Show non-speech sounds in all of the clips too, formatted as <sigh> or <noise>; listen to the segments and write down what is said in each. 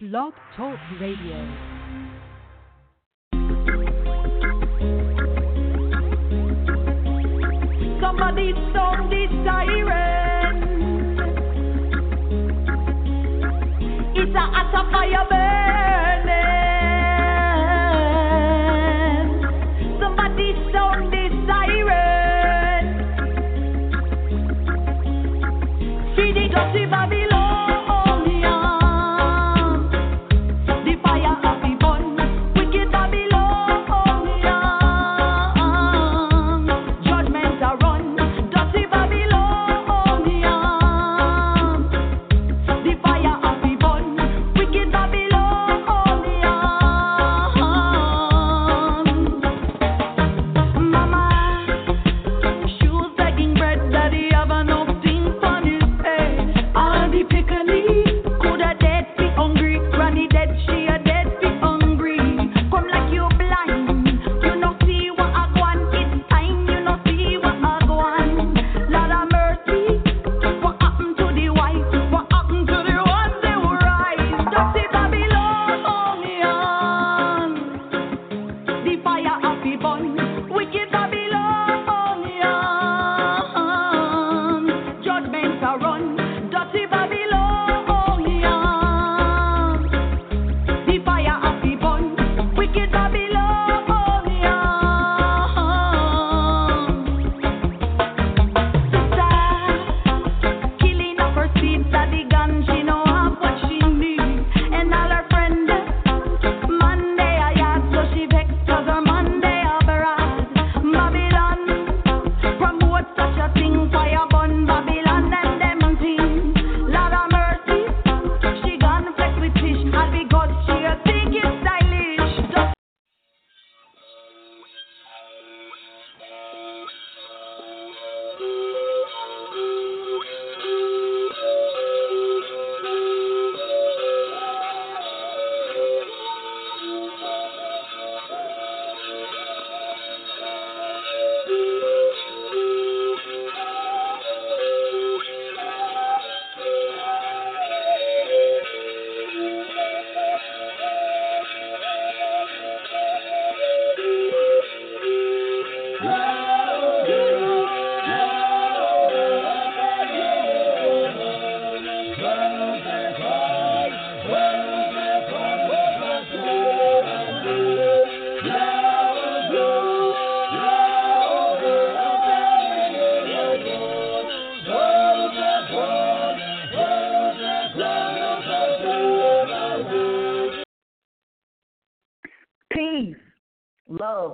Blog Talk Radio. Somebody sound the siren. It's a a fire burning.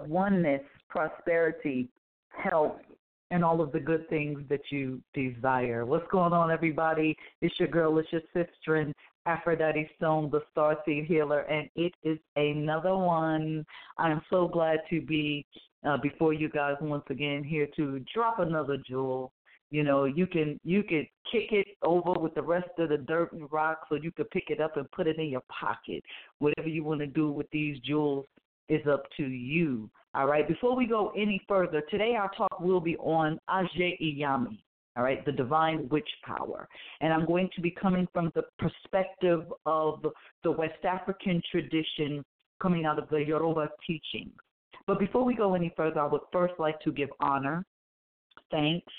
Oneness, prosperity, health, and all of the good things that you desire. What's going on, everybody? It's your girl, it's your sister, and Afrodeity Stone, the Star Seed Healer, and it is another one. I am so glad to be uh, before you guys once again here to drop another jewel. You know, you can you can kick it over with the rest of the dirt and rocks, or you can pick it up and put it in your pocket. Whatever you want to do with these jewels is up to you. All right. Before we go any further, today our talk will be on Aje Iyami. All right, the divine witch power. And I'm going to be coming from the perspective of the West African tradition coming out of the Yoruba teachings. But before we go any further, I would first like to give honor, thanks,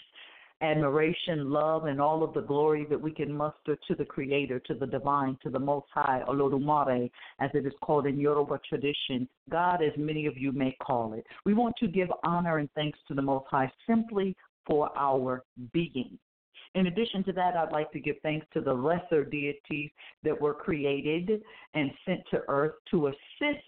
admiration, love, and all of the glory that we can muster to the Creator, to the Divine, to the Most High, Olodumare, as it is called in Yoruba tradition, God, as many of you may call it. We want to give honor and thanks to the Most High simply for our being. In addition to that, I'd like to give thanks to the lesser deities that were created and sent to earth to assist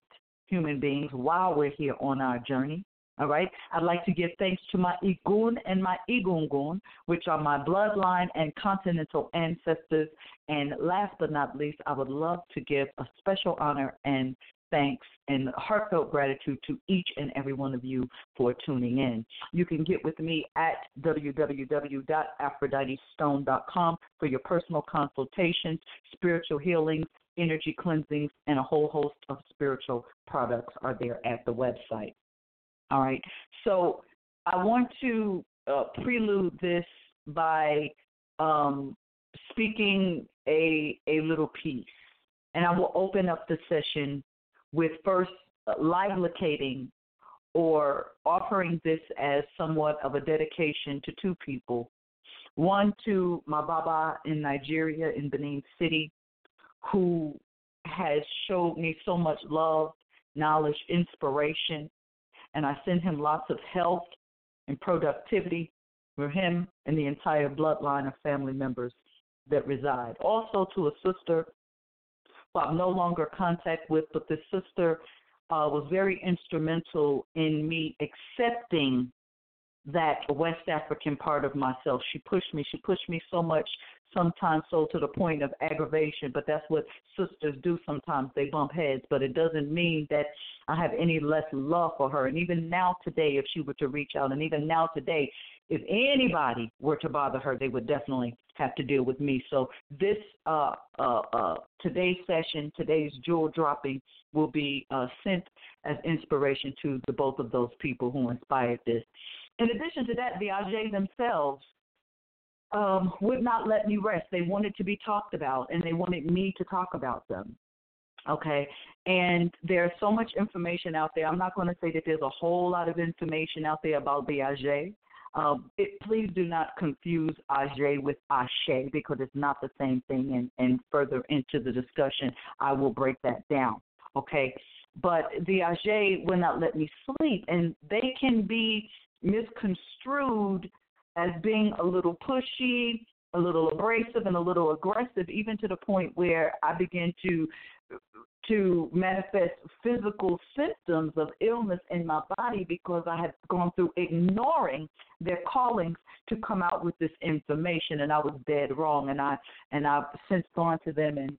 human beings while we're here on our journey. All right. I'd like to give thanks to my Igun and my Igungun, which are my bloodline and continental ancestors. And last but not least, I would love to give a special honor and thanks and heartfelt gratitude to each and every one of you for tuning in. You can get with me at www.afrodeitystone.com for your personal consultations, spiritual healings, energy cleansings, and a whole host of spiritual products are there at the website. All right. So I want to uh, prelude this by um, speaking a a little piece. And I will open up the session with first live locating or offering this as somewhat of a dedication to two people. One to my Baba in Nigeria, in Benin City, who has showed me so much love, knowledge, inspiration, and I send him lots of health and productivity for him and the entire bloodline of family members that reside. Also to a sister who I'm no longer contact with, but this sister uh, was very instrumental in me accepting that West African part of myself. She pushed me. She pushed me so much, sometimes so to the point of aggravation. But that's what sisters do sometimes. They bump heads. But it doesn't mean that I have any less love for her. And even now today, if she were to reach out, and even now today, if anybody were to bother her, they would definitely have to deal with me. So this uh, uh, uh, today's session, today's jewel dropping, will be uh, sent as inspiration to the both of those people who inspired this. In addition to that, the Aje themselves um, would not let me rest. They wanted to be talked about, and they wanted me to talk about them. Okay, and there's so much information out there. I'm not going to say that there's a whole lot of information out there about the Aje. Um, it, please do not confuse Aje with Ashe because it's not the same thing. And, and further into the discussion, I will break that down. Okay, but the Aje will not let me sleep, and they can be misconstrued as being a little pushy, a little abrasive, and a little aggressive, even to the point where I began to to manifest physical symptoms of illness in my body because I had gone through ignoring their callings to come out with this information and I was dead wrong and I and I've since gone to them and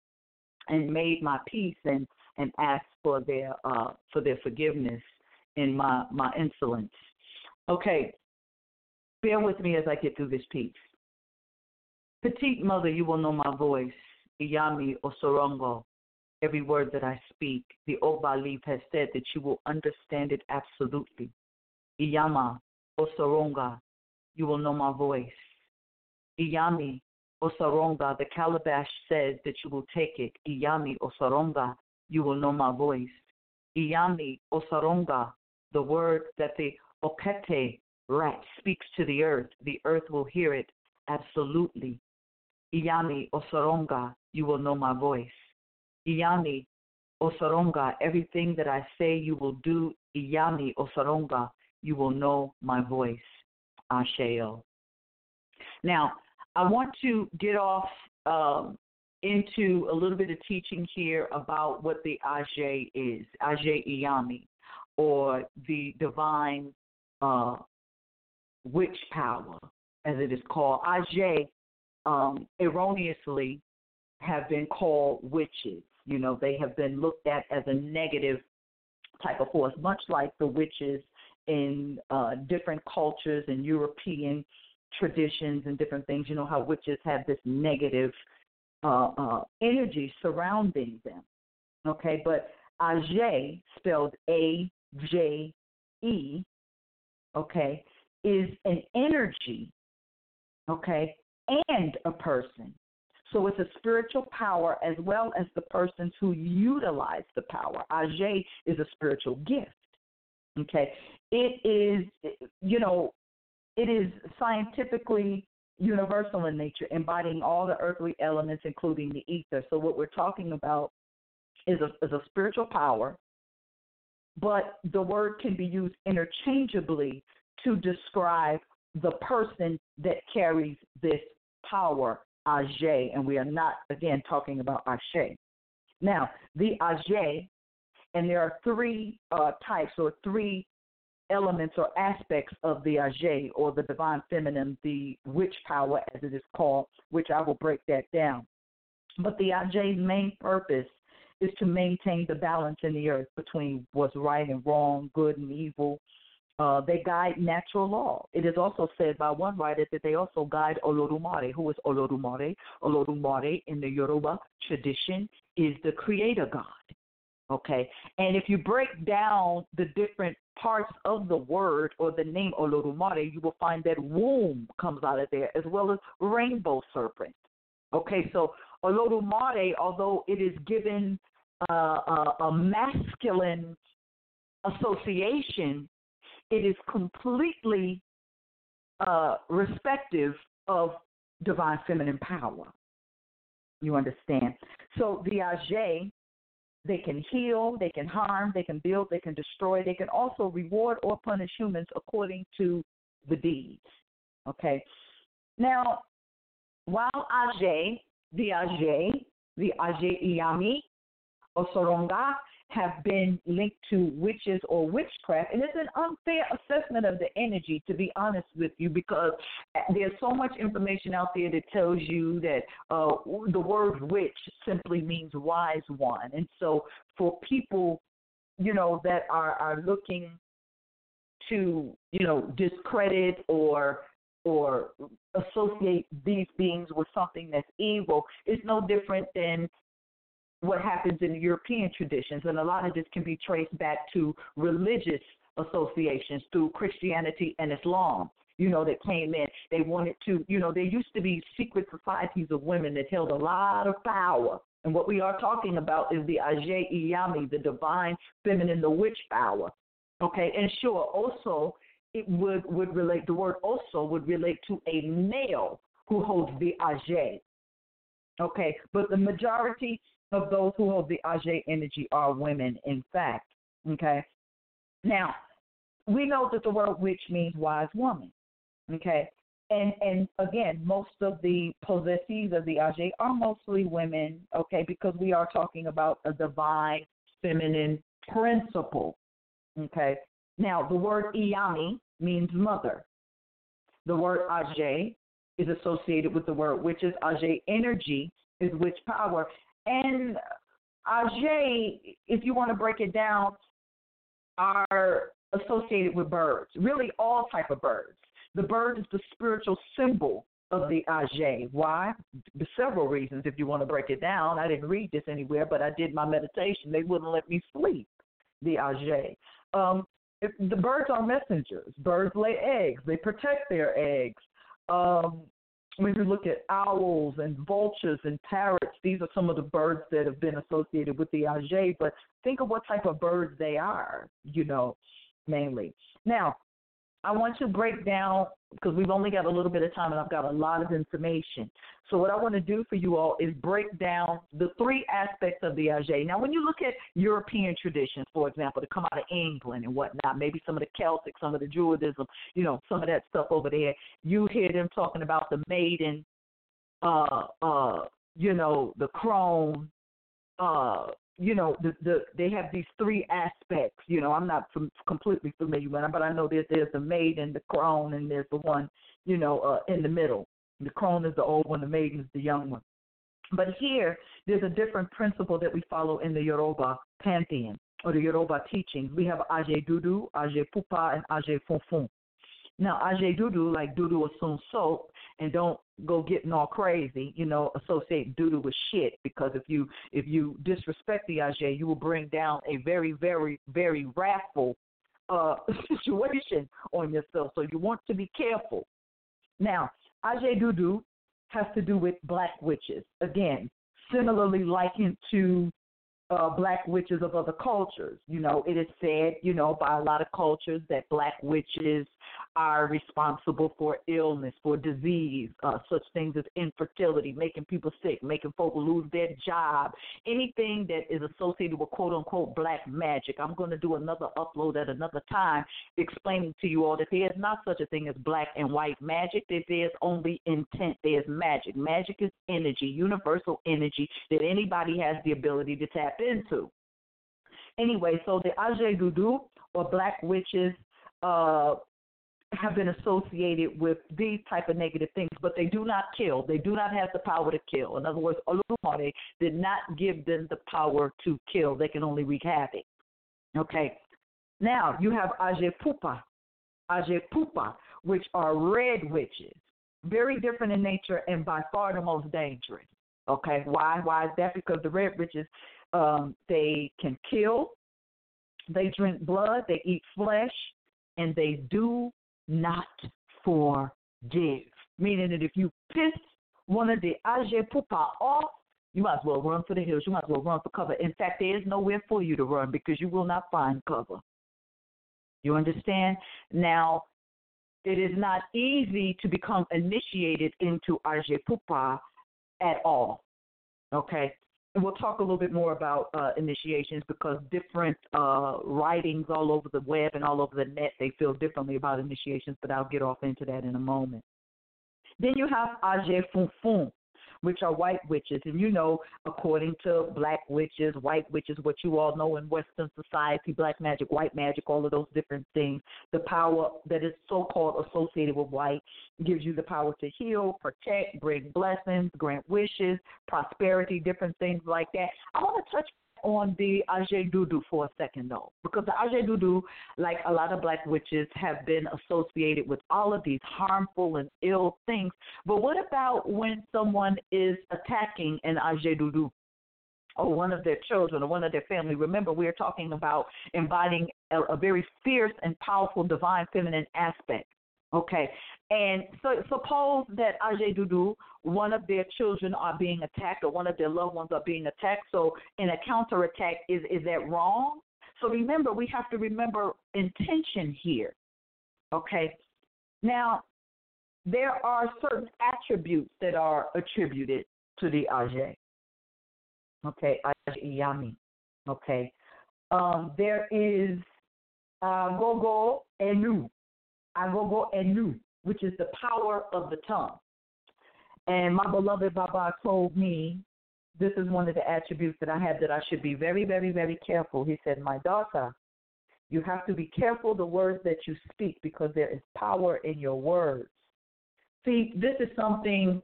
and made my peace and and asked for their uh for their forgiveness in my my insolence. Okay. Bear with me as I get through this piece. Petite mother, you will know my voice. Iyami Osorongo every word that I speak. The Oba leaf has said that you will understand it absolutely. Iyama Osaronga, you will know my voice. Iyami Osaronga, the calabash says that you will take it. Iyami Osaronga, you will know my voice. Iyami Osaronga, the word that the Okete rat speaks to the earth, the earth will hear it absolutely. Iyami Osaronga, you will know my voice. Iyami Osaronga, everything that I say you will do, Iyami Osaronga, you will know my voice. Asheo. Now, I want to get off um, into a little bit of teaching here about what the Aje is, Aje Iyami, or the divine uh, witch power, as it is called. Aje um, erroneously have been called witches. You know, they have been looked at as a negative type of force, much like the witches in uh, different cultures and European traditions and different things. You know how witches have this negative uh, uh, energy surrounding them. Okay, but Aje, spelled A J E, okay, is an energy, okay, and a person. So it's a spiritual power as well as the persons who utilize the power. Aje is a spiritual gift. Okay. It is, you know, it is scientifically universal in nature, embodying all the earthly elements, including the ether. So what we're talking about is a, is a spiritual power, but the word can be used interchangeably to describe the person that carries this power Aje, and we are not, again, talking about Ashe. Now, the Aje, and there are three uh, types or three elements or aspects of the Aje or the divine feminine, the witch power as it is called, which I will break that down. But the Aje's main purpose is to maintain the balance in the earth between what's right and wrong, good and evil, uh, they guide natural law. It is also said by one writer that they also guide Olodumare. Who is Olodumare? Olodumare in the Yoruba tradition is the creator God. Okay, and if you break down the different parts of the word or the name Olodumare, you will find that womb comes out of there as well as rainbow serpent. Okay, so Olodumare, although it is given uh, a, a masculine association, it is completely uh, respective of divine feminine power. You understand? So the Aje, they can heal, they can harm, they can build, they can destroy, they can also reward or punish humans according to the deeds. Okay. Now, while Aje, the Aje, the Aje Iyami, Osaronga have been linked to witches or witchcraft. And it's an unfair assessment of the energy, to be honest with you, because there's so much information out there that tells you that uh, the word witch simply means wise one. And so for people, you know, that are, are looking to, you know, discredit or or associate these beings with something that's evil is no different than what happens in European traditions, and a lot of this can be traced back to religious associations through Christianity and Islam. You know, that came in. They wanted to, you know, there used to be secret societies of women that held a lot of power. And what we are talking about is the Aje Iyami, the divine feminine, the witch power. Okay, and sure, also it would would relate. The word also would relate to a male who holds the Aje. Okay, but the majority of those who hold the Aje energy are women, in fact. Okay? Now, we know that the word witch means wise woman. Okay? And and again, most of the possessees of the Aje are mostly women, okay, because we are talking about a divine feminine principle. Okay. Now the word Iyami means mother. The word Aje is associated with the word which is Aje energy is witch power. And Aje, if you want to break it down, are associated with birds, really all type of birds. The bird is the spiritual symbol of the Aje. Why? For several reasons, if you want to break it down. I didn't read this anywhere, but I did my meditation. They wouldn't let me sleep, the Aje. Um, the birds are messengers. Birds lay eggs. They protect their eggs. Um, when you look at owls and vultures and parrots, these are some of the birds that have been associated with the Aje, but think of what type of birds they are, you know, mainly. Now, I want to break down because we've only got a little bit of time and I've got a lot of information. So what I want to do for you all is break down the three aspects of the Aje. Now, when you look at European traditions, for example, to come out of England and whatnot, maybe some of the Celtic, some of the Druidism, you know, some of that stuff over there, you hear them talking about the maiden, uh, uh, you know, the crone, uh, you know, the the they have these three aspects. You know, I'm not from, completely familiar with them, but I know that there's the maiden, the crone, and there's the one, you know, uh, in the middle. The crone is the old one, the maiden is the young one. But here, there's a different principle that we follow in the Yoruba pantheon or the Yoruba teachings. We have Aje Dudu, Aje Pupa, and Aje Funfun. Now, Aje Dudu, like Dudu Osun soap, and don't go getting all crazy, you know, associate Dudu with shit because if you if you disrespect the Aje, you will bring down a very, very, very wrathful uh <laughs> situation on yourself. So you want to be careful. Now, Aje Dudu has to do with black witches. Again, similarly likened to uh, black witches of other cultures. You know, it is said, you know, by a lot of cultures that black witches are responsible for illness, for disease, uh, such things as infertility, making people sick, making folk lose their job, anything that is associated with quote unquote black magic. I'm going to do another upload at another time explaining to you all that there is not such a thing as black and white magic, that there's only intent, there's magic. Magic is energy, universal energy that anybody has the ability to tap into. Anyway, so the Dudu or black witches uh, have been associated with these type of negative things, but they do not kill. They do not have the power to kill. In other words, Olumare did not give them the power to kill. They can only wreak havoc. Okay. Now you have Aje Pupa, Aje Pupa, which are red witches, very different in nature and by far the most dangerous. Okay. Why? Why is that? Because the red witches, um, they can kill, they drink blood, they eat flesh, and they do not forgive. Meaning that if you piss one of the Aje Pupa off, You might as well run for the hills. You might as well run for cover. In fact, there is nowhere for you to run because you will not find cover. You understand? Now, it is not easy to become initiated into Aje Pupa at all. Okay? We'll talk a little bit more about uh, initiations because different uh, writings all over the web and all over the net, they feel differently about initiations, but I'll get off into that in a moment. Then you have Aje Funfun which are white witches. And you know, according to black witches, white witches, what you all know in Western society, black magic, white magic, all of those different things, the power that is so called associated with white gives you the power to heal, protect, bring blessings, grant wishes, prosperity, different things like that. I want to touch on the Aje Dudu for a second, though, because the Aje Dudu, like a lot of black witches, have been associated with all of these harmful and ill things. But what about when someone is attacking an Aje Dudu? Or one of their children or one of their family. Remember, we are talking about embodying a, a very fierce and powerful divine feminine aspect. Okay. And so suppose that Aje Dudu, one of their children are being attacked or one of their loved ones are being attacked. So in a counterattack, is is that wrong? So remember, we have to remember intention here. Okay. Now, there are certain attributes that are attributed to the Aje. Okay, Aje Yami. Okay. Um, there is uh, Gogo Enu. Agogo Enu, which is the power of the tongue. And my beloved Baba told me this is one of the attributes that I have that I should be very, very, very careful. He said, My daughter, you have to be careful the words that you speak because there is power in your words. See, this is something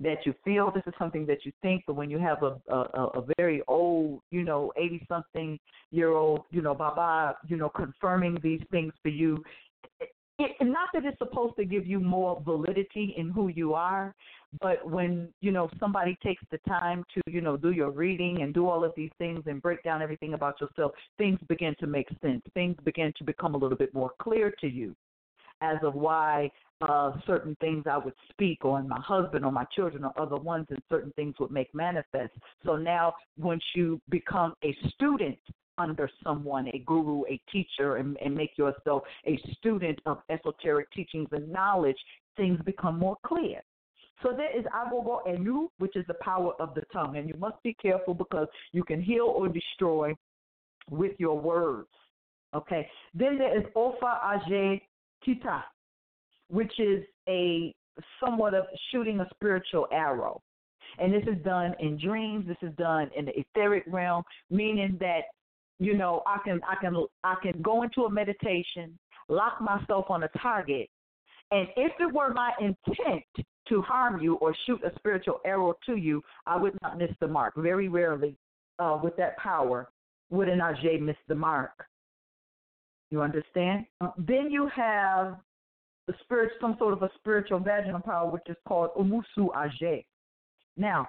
that you feel, this is something that you think, but when you have a a, a very old, you know, eighty something year old, you know, Baba, you know, confirming these things for you, it, not that it's supposed to give you more validity in who you are, but when you know somebody takes the time to you know do your reading and do all of these things and break down everything about yourself, things begin to make sense. Things begin to become a little bit more clear to you as of why uh, certain things I would speak on my husband or my children or other ones, and certain things would make manifest. So now, once you become a student under someone, a guru, a teacher, and, and make yourself a student of esoteric teachings and knowledge, things become more clear. So there is agogo enu, which is the power of the tongue, and you must be careful because you can heal or destroy with your words. Okay. Then there is ofa aje kita, which is a somewhat of shooting a spiritual arrow. And this is done in dreams. This is done in the etheric realm, meaning that you know, I can I can I can go into a meditation, lock myself on a target, and if it were my intent to harm you or shoot a spiritual arrow to you, I would not miss the mark. Very rarely, uh, with that power, would an Aje miss the mark. You understand? Uh, then you have the spirit, some sort of a spiritual vaginal power, which is called Umusu Aje. Now,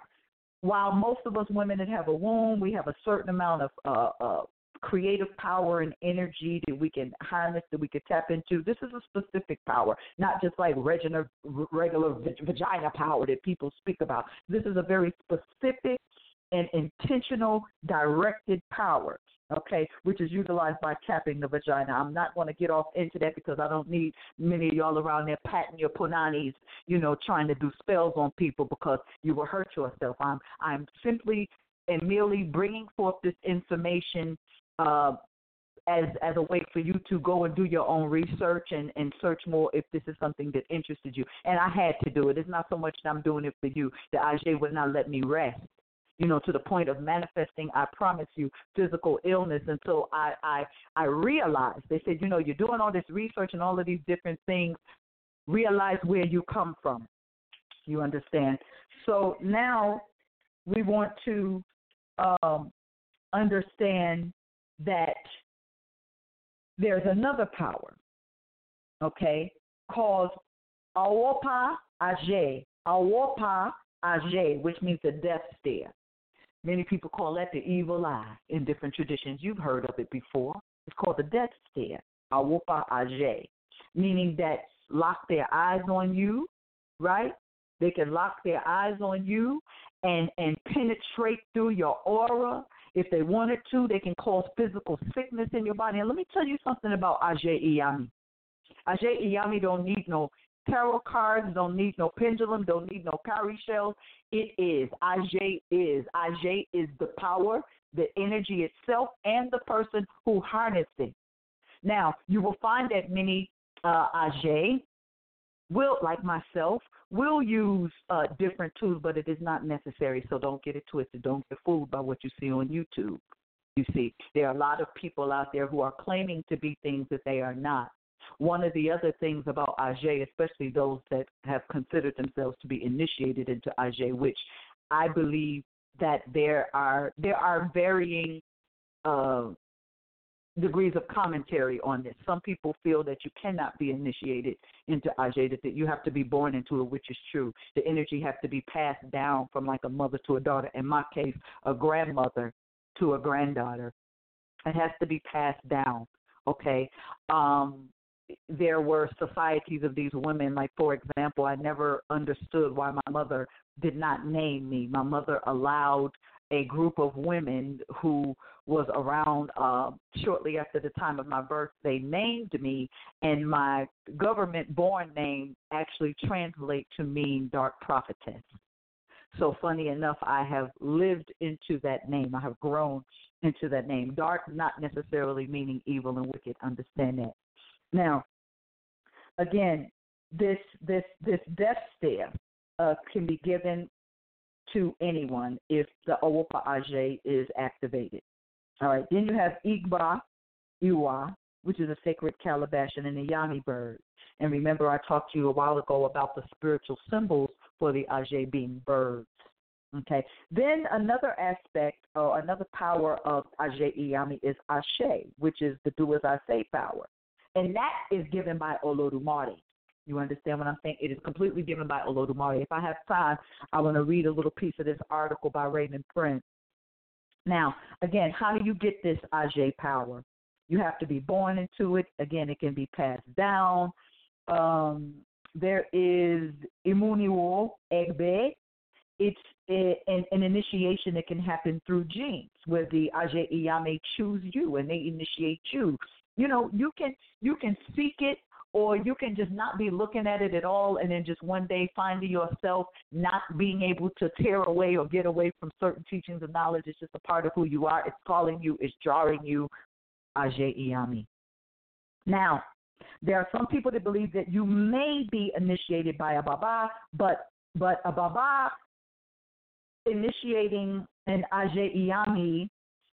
while most of us women that have a womb, we have a certain amount of uh, uh, creative power and energy that we can harness, that we can tap into. This is a specific power, not just like regular, regular vagina power that people speak about. This is a very specific and intentional, directed power okay, which is utilized by tapping the vagina. I'm not going to get off into that because I don't need many of y'all around there patting your punanis, you know, trying to do spells on people because you will hurt yourself. I'm I'm simply and merely bringing forth this information uh, as as a way for you to go and do your own research and and search more if this is something that interested you. And I had to do it. It's not so much that I'm doing it for you. The Aje would not let me rest. You know, to the point of manifesting, I promise you, physical illness until I I I realized. They said, you know, you're doing all this research and all of these different things. Realize where you come from. You understand? So now we want to um, understand that there's another power, okay, called Awopa Aje. Awopa Aje, which means the death stare. Many people call that the evil eye in different traditions. You've heard of it before. It's called the death stare. Awopa Aje, meaning that lock their eyes on you, right? They can lock their eyes on you and and penetrate through your aura. If they wanted to, they can cause physical sickness in your body. And let me tell you something about Aje Iyami. Aje Iyami don't need no tarot cards, don't need no pendulum, don't need no cowrie shells. It is. Aje is. Aje is the power, the energy itself, and the person who harnessed it. Now, you will find that many uh, will, like myself, will use uh, different tools, but it is not necessary. So don't get it twisted. Don't get fooled by what you see on YouTube. You see, there are a lot of people out there who are claiming to be things that they are not. One of the other things about Aje, especially those that have considered themselves to be initiated into Aje, which I believe that there are there are varying uh, degrees of commentary on this. Some people feel that you cannot be initiated into Aje, that that you have to be born into it, which is true. The energy has to be passed down from like a mother to a daughter. In my case, a grandmother to a granddaughter. It has to be passed down. Okay. Um, there were societies of these women. Like, for example, I never understood why my mother did not name me. My mother allowed a group of women who was around uh, shortly after the time of my birth. They named me, and my government born name actually translates to mean dark prophetess. So, funny enough, I have lived into that name. I have grown into that name. Dark, not necessarily meaning evil and wicked. Understand that. Now, again, this this this death stare uh, can be given to anyone if the Owopa Aje is activated. All right. Then you have Igba Iwa, which is a sacred calabash and an Iyami bird. And remember, I talked to you a while ago about the spiritual symbols for the Aje being birds. Okay. Then another aspect or another power of Aje Iyami is Ashe, which is the do as I say power. And that is given by Olodumare. You understand what I'm saying? It is completely given by Olodumare. If I have time, I want to read a little piece of this article by Raymond Prince. Now, again, how do you get this Aje power? You have to be born into it. Again, it can be passed down. Um, there is Imuniwo Egbe. It's a, an, an, initiation that can happen through genes, where the Aje Iyami choose you and they initiate you. You know, you can you can seek it or you can just not be looking at it at all and then just one day finding yourself not being able to tear away or get away from certain teachings and knowledge. It's just a part of who you are. It's calling you, it's jarring you. Aje. Now, there are some people that believe that you may be initiated by a Baba, but but a Baba initiating an Aje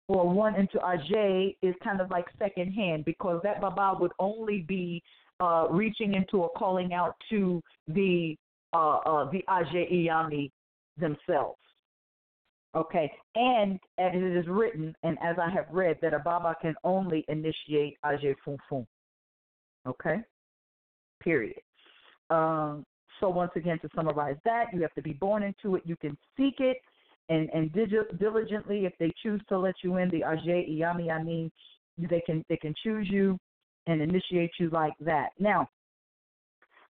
or one into Aje is kind of like second hand because that Baba would only be uh, reaching into or calling out to the uh, uh, the Aje Iyami themselves. Okay, and as it is written, and as I have read, that a Baba can only initiate Aje Funfun. Okay, period. Um, so once again, to summarize that, you have to be born into it. You can seek it and and diligently, if they choose to let you in, the Aje Iyami, I mean, they can they can choose you and initiate you like that. Now,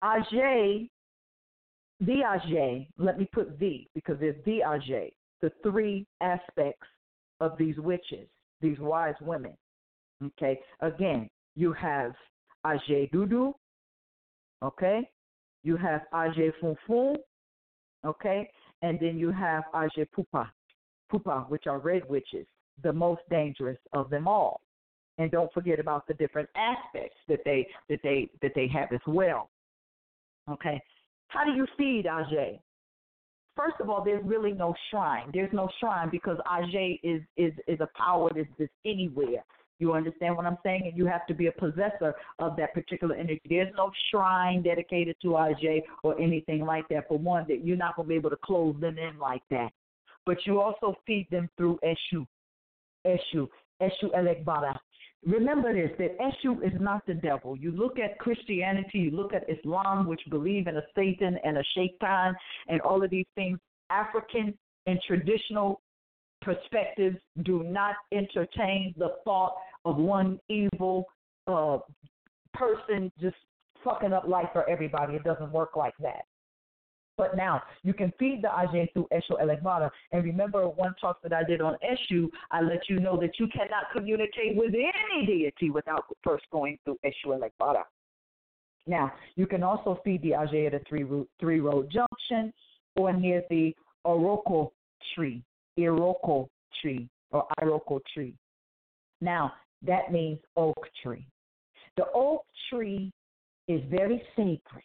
Aje, the Aje, let me put the because there's the Aje, the three aspects of these witches, these wise women. Okay, again, you have Aje Dudu, okay, you have Aje Funfun, okay, and then you have Aje Pupa, Pupa, which are red witches, the most dangerous of them all and don't forget about the different aspects that they that they that they have as well. Okay, how do you feed Aje? First of all, there's really no shrine. There's no shrine because Aje is is is a power that's anywhere. You understand what I'm saying? And you have to be a possessor of that particular energy. There's no shrine dedicated to Aje or anything like that. For one, that you're not going to be able to close them in like that. But you also feed them through Eshu. Eshu. Eshu Elegbara. Remember this that Eshu is not the devil. You look at Christianity, you look at Islam, which believe in a Satan and a Shaitan and all of these things. African and traditional perspectives do not entertain the thought of one evil uh, person just fucking up life for everybody. It doesn't work like that. But now you can feed the Aje through Eshu Elegbara. And remember one talk that I did on Eshu, I let you know that you cannot communicate with any deity without first going through Eshu Elegbara. Now, you can also feed the Aje at a three, root, three road junction or near the Oroko tree, Iroko tree, or Iroko tree. Now, that means oak tree. The oak tree is very sacred.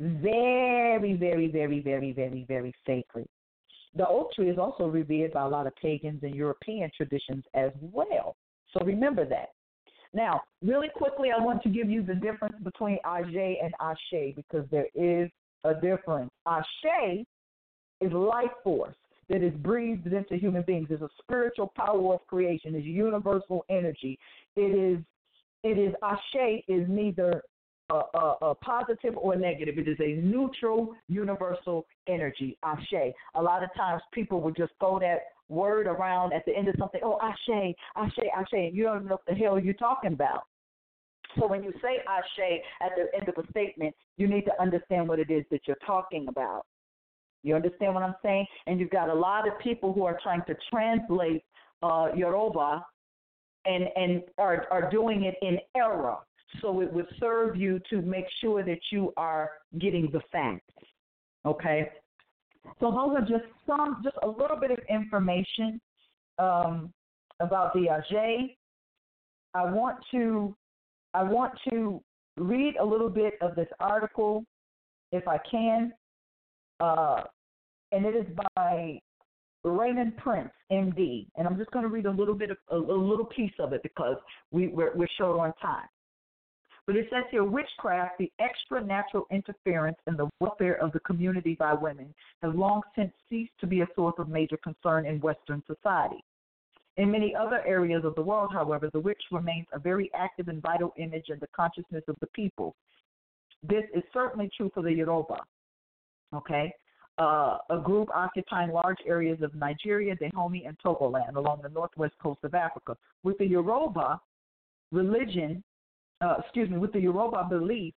Very, very, very, very, very, very sacred. The oak tree is also revered by a lot of pagans and European traditions as well. So remember that. Now, really quickly, I want to give you the difference between Aje and Ashe because there is a difference. Ashe is life force that is breathed into human beings. It's a spiritual power of creation. It's universal energy. It is. It is Ashe is neither a, a, a positive or negative. It is a neutral, universal energy. Ashe. A lot of times people would just throw that word around at the end of something. Oh, Ashe, Ashe, Ashe, and you don't know what the hell you're talking about. So when you say Ashe at the end of a statement, you need to understand what it is that you're talking about. You understand what I'm saying? And you've got a lot of people who are trying to translate uh, Yoruba and and are are doing it in error. So it would serve you to make sure that you are getting the facts. Okay. So those are just some, just a little bit of information um, about the Aje. I want to, I want to read a little bit of this article, if I can, uh, and it is by Raymond Prince, MD, and I'm just going to read a little bit of a, a little piece of it because we, we're, we're short on time. But it says here witchcraft, the extra natural interference in the welfare of the community by women, has long since ceased to be a source of major concern in Western society. In many other areas of the world, however, the witch remains a very active and vital image in the consciousness of the people. This is certainly true for the Yoruba. Okay? Uh, a group occupying large areas of Nigeria, Dahomey, and Togoland along the northwest coast of Africa. With the Yoruba, religion uh, excuse me, with the Yoruba belief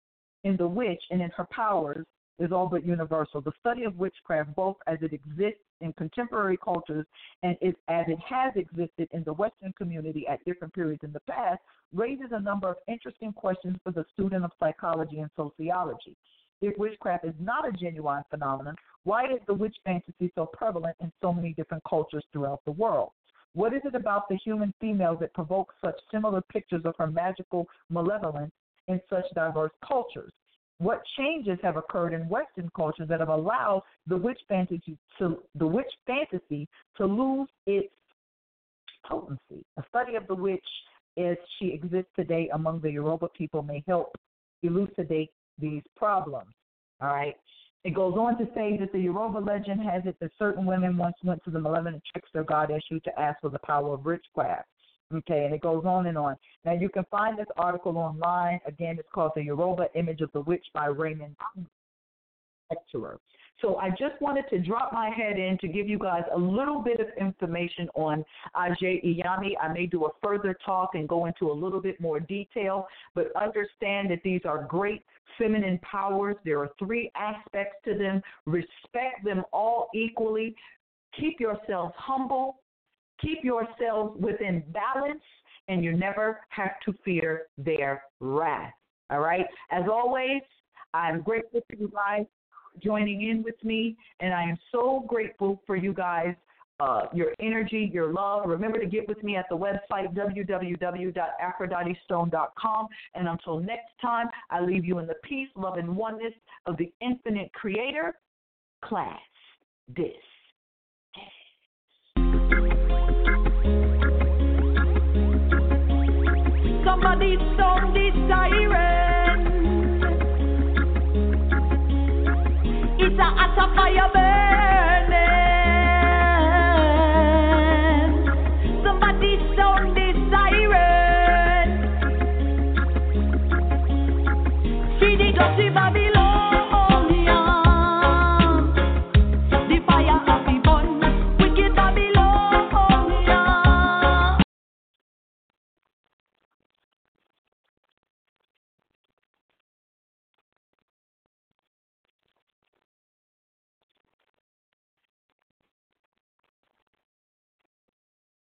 in the witch and in her powers is all but universal. The study of witchcraft, both as it exists in contemporary cultures and is, as it has existed in the Western community at different periods in the past, raises a number of interesting questions for the student of psychology and sociology. If witchcraft is not a genuine phenomenon, why is the witch fantasy so prevalent in so many different cultures throughout the world? What is it about the human female that provokes such similar pictures of her magical malevolence in such diverse cultures? What changes have occurred in Western cultures that have allowed the witch fantasy to the witch fantasy to lose its potency? A study of the witch as she exists today among the Yoruba people may help elucidate these problems. All right. It goes on to say that the Yoruba legend has it that certain women once went to the malevolent trickster god Eshu to ask for the power of witchcraft. Okay, and it goes on and on. Now you can find this article online. Again, it's called The Yoruba Image of the Witch by Raymond Lecturer. So I just wanted to drop my head in to give you guys a little bit of information on Aje Iyami. I may do a further talk and go into a little bit more detail, but understand that these are great feminine powers. There are three aspects to them. Respect them all equally. Keep yourselves humble. Keep yourselves within balance, and you never have to fear their wrath. All right? As always, I'm grateful to you guys joining in with me, and I am so grateful for you guys. Uh, your energy, your love. Remember to get with me at the website www.afrodeitystone.com. And until next time, I leave you in the peace, love, and oneness of the infinite creator. Class this. Somebody sound A fire.